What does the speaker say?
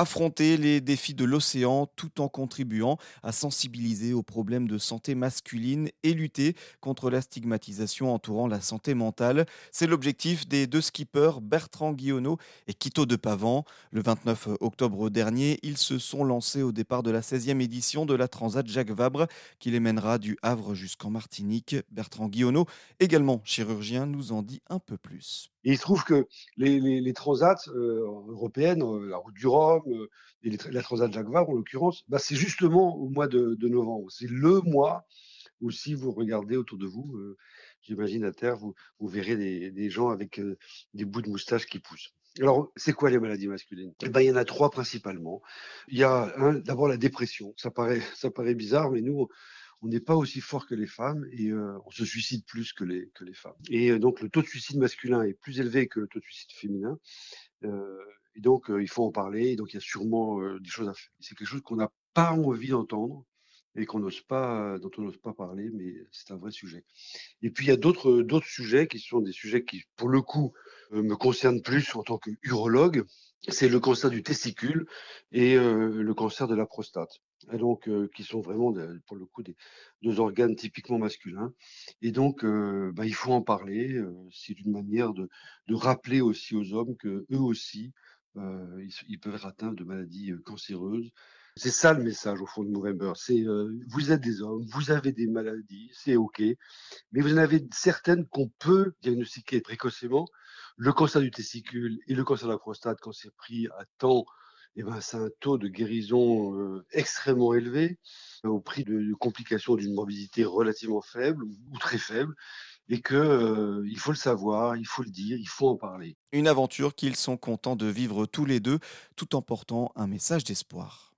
affronter les défis de l'océan tout en contribuant à sensibiliser aux problèmes de santé masculine et lutter contre la stigmatisation entourant la santé mentale. C'est l'objectif des deux skippers Bertrand Guillonneau et Quito de Pavan. Le 29 octobre dernier, ils se sont lancés au départ de la 16e édition de la Transat Jacques Vabre qui les mènera du Havre jusqu'en Martinique. Bertrand Guillonneau, également chirurgien, nous en dit un peu plus. Il se trouve que les, transats euh, européennes, euh, la route du Rhum, et la transat Jacques Vabre en l'occurrence, bah, c'est justement au mois de, novembre. C'est le mois où si vous regardez autour de vous, j'imagine à terre, vous, verrez des, gens avec des bouts de moustache qui poussent. Alors, c'est quoi les maladies masculines? Eh ben, Il y en a trois principalement. Il y a d'abord la dépression. Ça paraît, bizarre, mais nous, on n'est pas aussi fort que les femmes et euh, on se suicide plus que les, femmes. Et euh, donc le taux de suicide masculin est plus élevé que le taux de suicide féminin. Euh, et donc il faut en parler. Et donc il y a sûrement des choses à faire. C'est quelque chose qu'on n'a pas envie d'entendre et qu'on n'ose pas, dont on n'ose pas parler, mais c'est un vrai sujet. Et puis il y a d'autres d'autres sujets qui sont des sujets qui, pour le coup, me concernent plus en tant qu'urologue. C'est le cancer du testicule et le cancer de la prostate et donc qui sont vraiment pour le coup des deux organes typiquement masculins. Et donc, bah, il faut en parler. c'est une manière de, de, rappeler aussi aux hommes que eux aussi, ils, peuvent être atteints de maladies cancéreuses. C'est ça le message au fond de Movember. C'est vous êtes des hommes, vous avez des maladies, c'est ok, mais vous en avez certaines qu'on peut diagnostiquer précocement. Le cancer du testicule et le cancer de la prostate, quand c'est pris à temps eh ben, c'est un taux de guérison euh, extrêmement élevé, au prix de, complications d'une morbidité relativement faible ou, très faible, et que euh, il faut le savoir, il faut le dire, il faut en parler. Une aventure qu'ils sont contents de vivre tous les deux, tout en portant un message d'espoir.